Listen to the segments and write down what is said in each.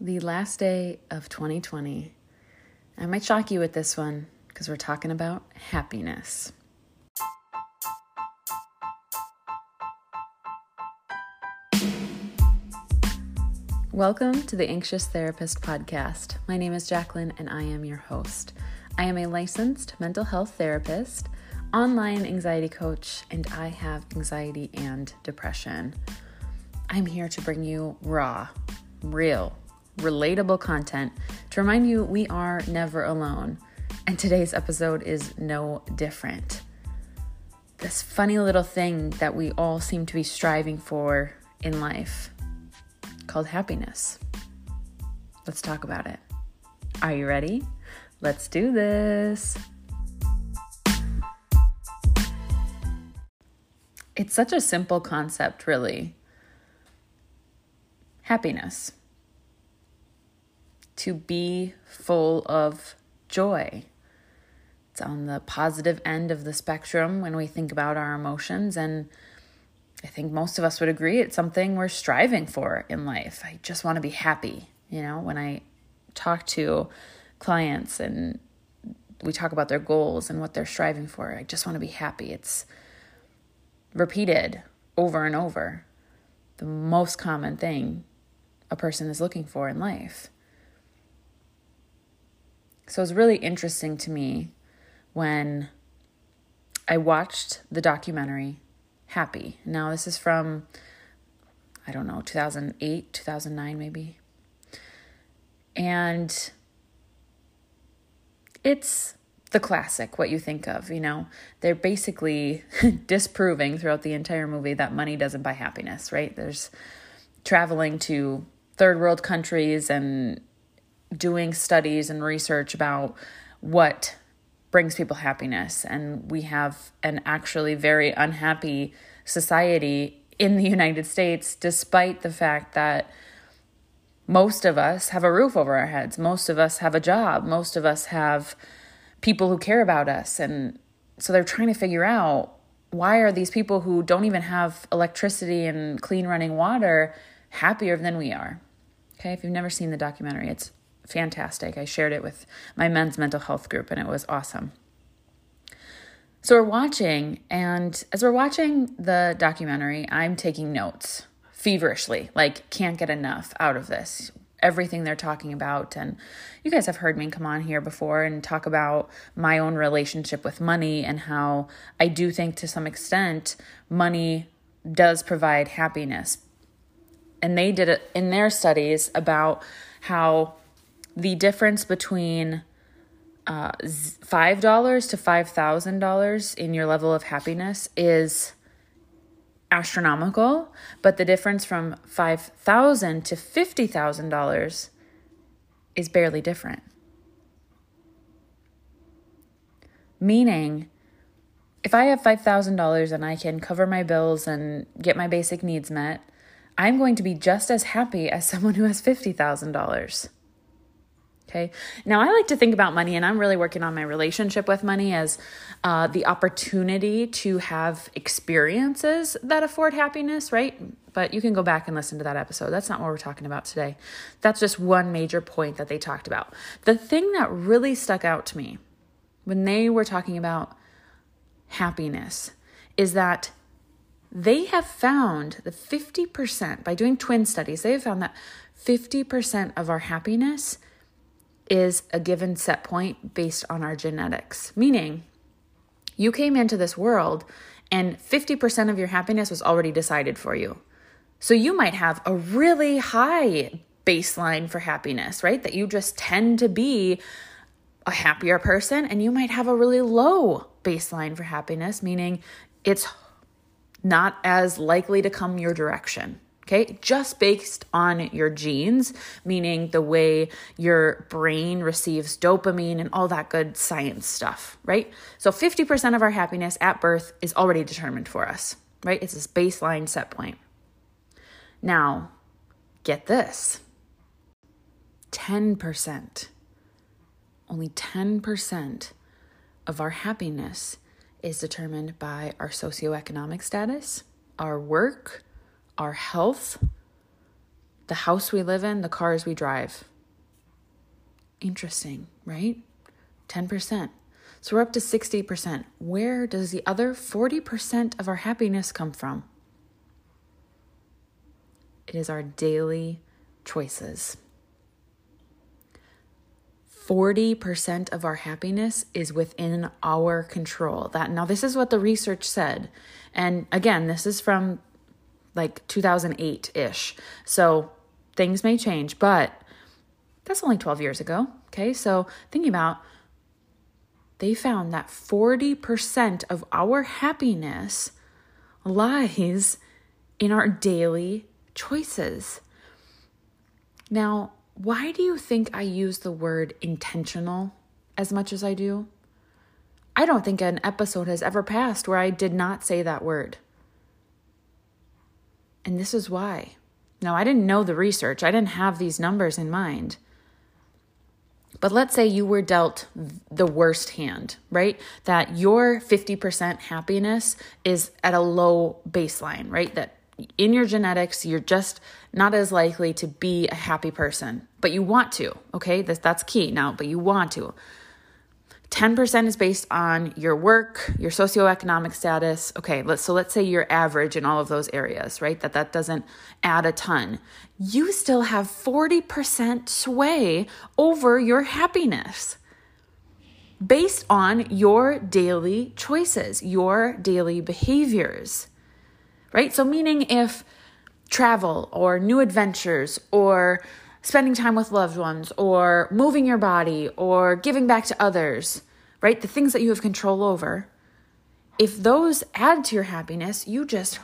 the last day of 2020. I might shock you with this one because we're talking about happiness. Welcome to the Anxious Therapist Podcast. My name is Jacqueline and I am your host. I am a licensed mental health therapist, online anxiety coach, and I have anxiety and depression. I'm here to bring you raw, real, relatable content to remind you we are never alone. And today's episode is no different. This funny little thing that we all seem to be striving for in life called happiness. Let's talk about it. Are you ready? Let's do this. It's such a simple concept, really. Happiness to be full of joy. It's on the positive end of the spectrum when we think about our emotions. And I think most of us would agree it's something we're striving for in life. I just want to be happy. You know, when I talk to clients and we talk about their goals and what they're striving for, I just want to be happy. It's repeated over and over. The most common thing a person is looking for in life. So it was really interesting to me when I watched the documentary Happy. Now, this is from, I don't know, 2008, 2009, maybe. And it's the classic, what you think of, you know. They're basically disproving throughout the entire movie that money doesn't buy happiness, right? There's traveling to third world countries and doing studies and research about what brings people happiness. And we have an actually very unhappy society in the United States, despite the fact that most of us have a roof over our heads, most of us have a job, most of us have people who care about us. And so they're trying to figure out why are these people who don't even have electricity and clean running water happier than we are? Okay, if you've never seen the documentary, it's fantastic. I shared it with my men's mental health group and it was awesome. So we're watching, and as we're watching the documentary, I'm taking notes feverishly, like, can't get enough out of this. Everything they're talking about. And you guys have heard me come on here before and talk about my own relationship with money and how I do think to some extent money does provide happiness. And they did it in their studies about how the difference between uh, $5 to $5,000 in your level of happiness is astronomical, but the difference from 5,000 to $50,000 is barely different. Meaning, if I have $5,000 and I can cover my bills and get my basic needs met, I'm going to be just as happy as someone who has $50,000. Okay. Now, I like to think about money, and I'm really working on my relationship with money as uh, the opportunity to have experiences that afford happiness, right? But you can go back and listen to that episode. That's not what we're talking about today. That's just one major point that they talked about. The thing that really stuck out to me when they were talking about happiness is that they have found the 50%, by doing twin studies, they have found that 50% of our happiness is a given set point based on our genetics, meaning you came into this world and 50% of your happiness was already decided for you. So you might have a really high baseline for happiness, right? That you just tend to be a happier person, and you might have a really low baseline for happiness, meaning it's not as likely to come your direction okay? Just based on your genes, meaning the way your brain receives dopamine and all that good science stuff, right? So 50% of our happiness at birth is already determined for us, right? It's this baseline set point. Now, get this 10%, only 10% of our happiness is determined by our socioeconomic status, our work, our health, the house we live in, the cars we drive. Interesting, right? 10%. So we're up to 60%. Where does the other 40% of our happiness come from? It is our daily choices. 40% of our happiness is within our control. That now this is what the research said. And again, this is from like 2008-ish. So things may change, but that's only 12 years ago. Okay? So thinking about they found that 40% of our happiness lies in our daily choices. Now, why do you think I use the word intentional as much as I do? I don't think an episode has ever passed where I did not say that word. And this is why. Now, I didn't know the research, I didn't have these numbers in mind. But let's say you were dealt the worst hand, right? That your 50% happiness is at a low baseline, right? That in your genetics, you're just not as likely to be a happy person, but you want to, okay? That's, that's key now, but you want to. 10% is based on your work, your socioeconomic status. Okay, let's so let's say you're average in all of those areas, right? That that doesn't add a ton. You still have 40% sway over your happiness based on your daily choices, your daily behaviors right? So, meaning if travel or new adventures or spending time with loved ones or moving your body or giving back to others, right? The things that you have control over, if those add to your happiness, you just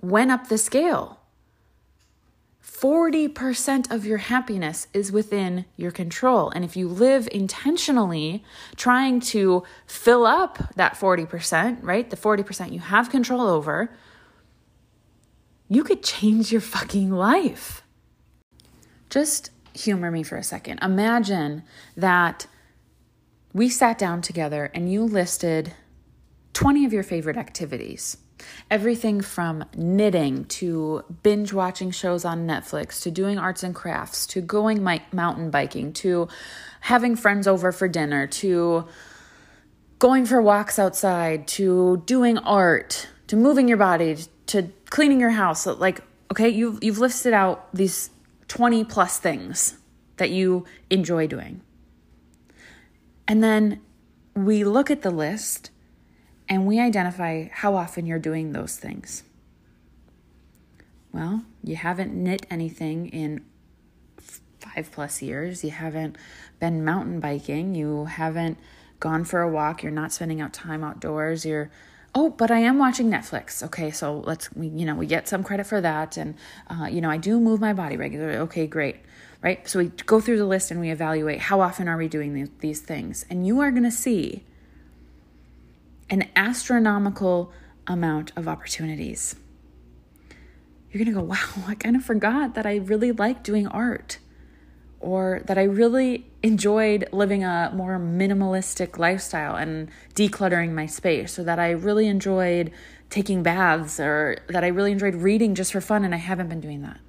went up the scale. 40% of your happiness is within your control. And if you live intentionally trying to fill up that 40%, right? The 40% you have control over, you could change your fucking life. Just humor me for a second. Imagine that we sat down together and you listed 20 of your favorite activities. Everything from knitting to binge watching shows on Netflix to doing arts and crafts to going mountain biking to having friends over for dinner to going for walks outside to doing art to moving your body to cleaning your house. Like, okay, you've, you've listed out these 20 plus things that you enjoy doing. And then we look at the list and we identify how often you're doing those things. Well, you haven't knit anything in five plus years. You haven't been mountain biking. You haven't gone for a walk. You're not spending out time outdoors. You're oh but i am watching netflix. Okay so let's you know we get some credit for that and uh, you know i do move my body regularly. Okay great right? So we go through the list and we evaluate how often are we doing these, these things. And you are going to see an astronomical amount of opportunities. You're going to go wow i kind of forgot that i really like doing art or that I really enjoyed living a more minimalistic lifestyle and decluttering my space, or that I really enjoyed taking baths, or that I really enjoyed reading just for fun, and I haven't been doing that.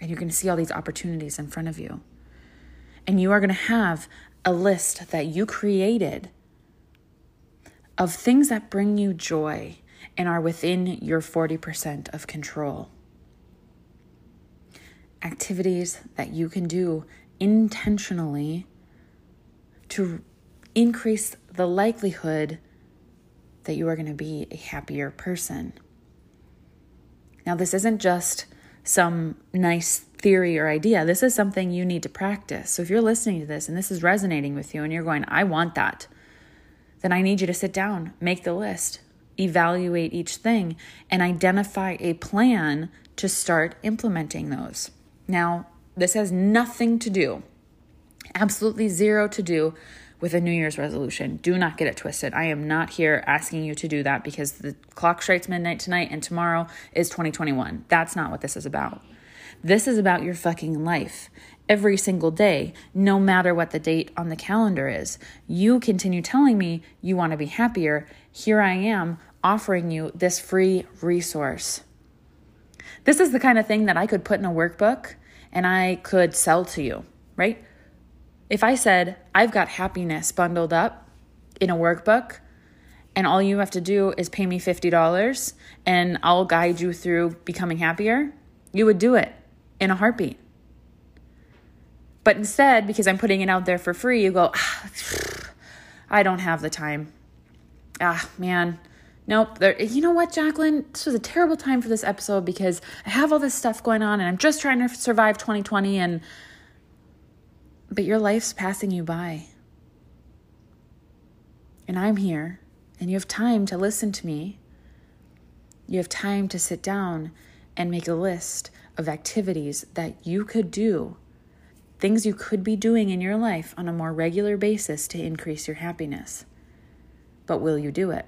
And you're to see all these opportunities in front of you. And you are going to have a list that you created of things that bring you joy and are within your 40% of control activities that you can do intentionally to increase the likelihood that you are going to be a happier person. Now, this isn't just some nice theory or idea. This is something you need to practice. So, if you're listening to this and this is resonating with you and you're going, I want that, then I need you to sit down, make the list, evaluate each thing, and identify a plan to start implementing those. Now, this has nothing to do, absolutely zero to do with a New Year's resolution. Do not get it twisted. I am not here asking you to do that because the clock strikes midnight tonight and tomorrow is 2021. That's not what this is about. This is about your fucking life. Every single day, no matter what the date on the calendar is, you continue telling me you want to be happier. Here I am offering you this free resource. This is the kind of thing that I could put in a workbook and I could sell to you, right? If I said, I've got happiness bundled up in a workbook, and all you have to do is pay me $50 and I'll guide you through becoming happier, you would do it in a heartbeat. But instead, because I'm putting it out there for free, you go, ah, I don't have the time. Ah, man. Nope. You know what, Jacqueline? This was a terrible time for this episode because I have all this stuff going on and I'm just trying to survive 2020 and but your life's passing you by. And I'm here and you have time to listen to me. You have time to sit down and make a list of activities that you could do, things you could be doing in your life on a more regular basis to increase your happiness. But will you do it?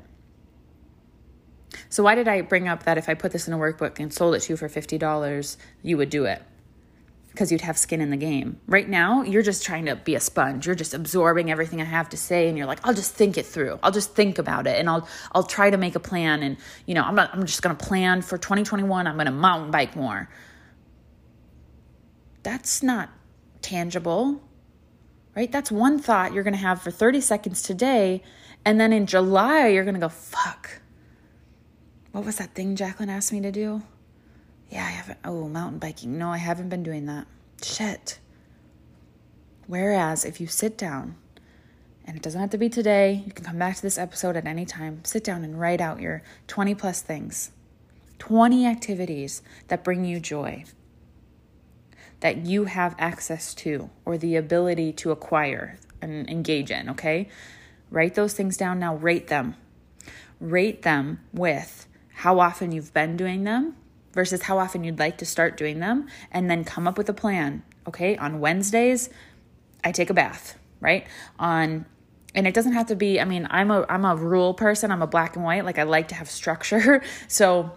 So, why did I bring up that if I put this in a workbook and sold it to you for $50, you would do it? because you'd have skin in the game. Right now, you're just trying to be a sponge. You're just absorbing everything I have to say and you're like, I'll just think it through. I'll just think about it and I'll I'll try to make a plan and you know, I'm not I'm just going to plan for 2021 I'm going to mountain bike more. That's not tangible. Right? That's one thought you're going to have for 30 seconds today and then in July you're going to go, "Fuck. What was that thing Jacqueline asked me to do?" Yeah, I haven't. Oh, mountain biking. No, I haven't been doing that. Shit. Whereas if you sit down, and it doesn't have to be today, you can come back to this episode at any time, sit down and write out your 20 plus things, 20 activities that bring you joy, that you have access to or the ability to acquire and engage in, okay? Write those things down now, rate them. Rate them with how often you've been doing them versus how often you'd like to start doing them, and then come up with a plan. Okay, on Wednesdays, I take a bath, right? On and it doesn't have to be i mean i'm a i'm a rule person. I'm a black and white. Like i like to have structure. So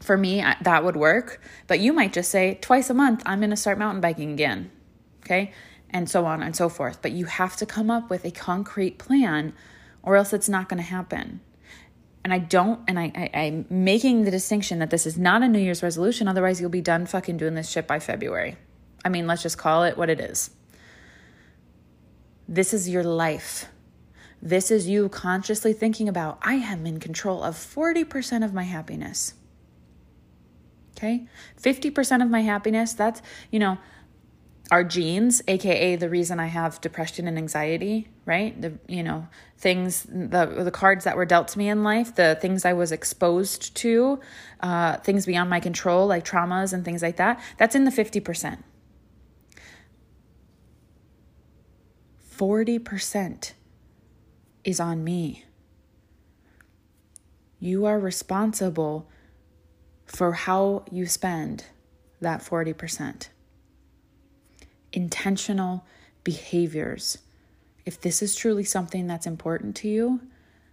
for me that would work. But you might just say twice a month i'm going to start mountain biking again okay? And so on and so forth. But you have to come up with a concrete plan or else it's not going to happen and I don't, and I, I, I'm making the distinction that this is not a New Year's resolution. Otherwise, you'll be done fucking doing this shit by February. I mean, let's just call it what it is. This is your life. This is you consciously thinking about, I am in control of 40% of my happiness. Okay? 50% of my happiness, that's, you know, our genes, aka the reason I have depression and anxiety, right? The you know, things the the cards that were dealt to me in life, the things I was exposed to, uh, things beyond my control, like traumas and things like that, that's in the 50%. 40% is on me. You are responsible for how you spend that 40% intentional behaviors. If this is truly something that's important to you,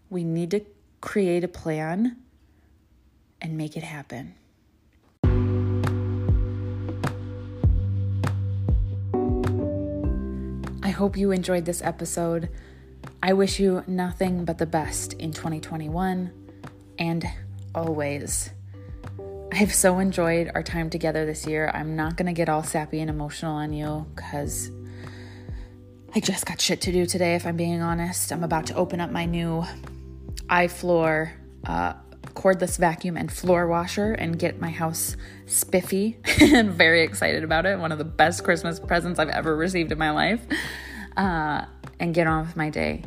we need to create a plan and make it happen. I hope you enjoyed this episode. I wish you nothing but the best in 2021 and always. I've so enjoyed our time together this year. I'm not going to get all sappy and emotional on you because I just got shit to do today, if I'm being honest. I'm about to open up my new iFloor uh, cordless vacuum and floor washer and get my house spiffy. and very excited about it. One of the best Christmas presents I've ever received in my life. Uh, and get on with my day.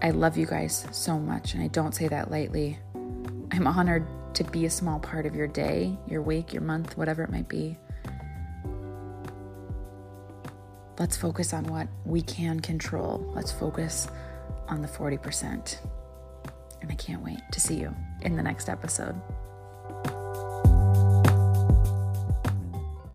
I love you guys so much, and I don't say that lightly. I'm honored to be a small part of your day, your week, your month, whatever it might be. Let's focus on what we can control. Let's focus on the 40%. And I can't wait to see you in the next episode.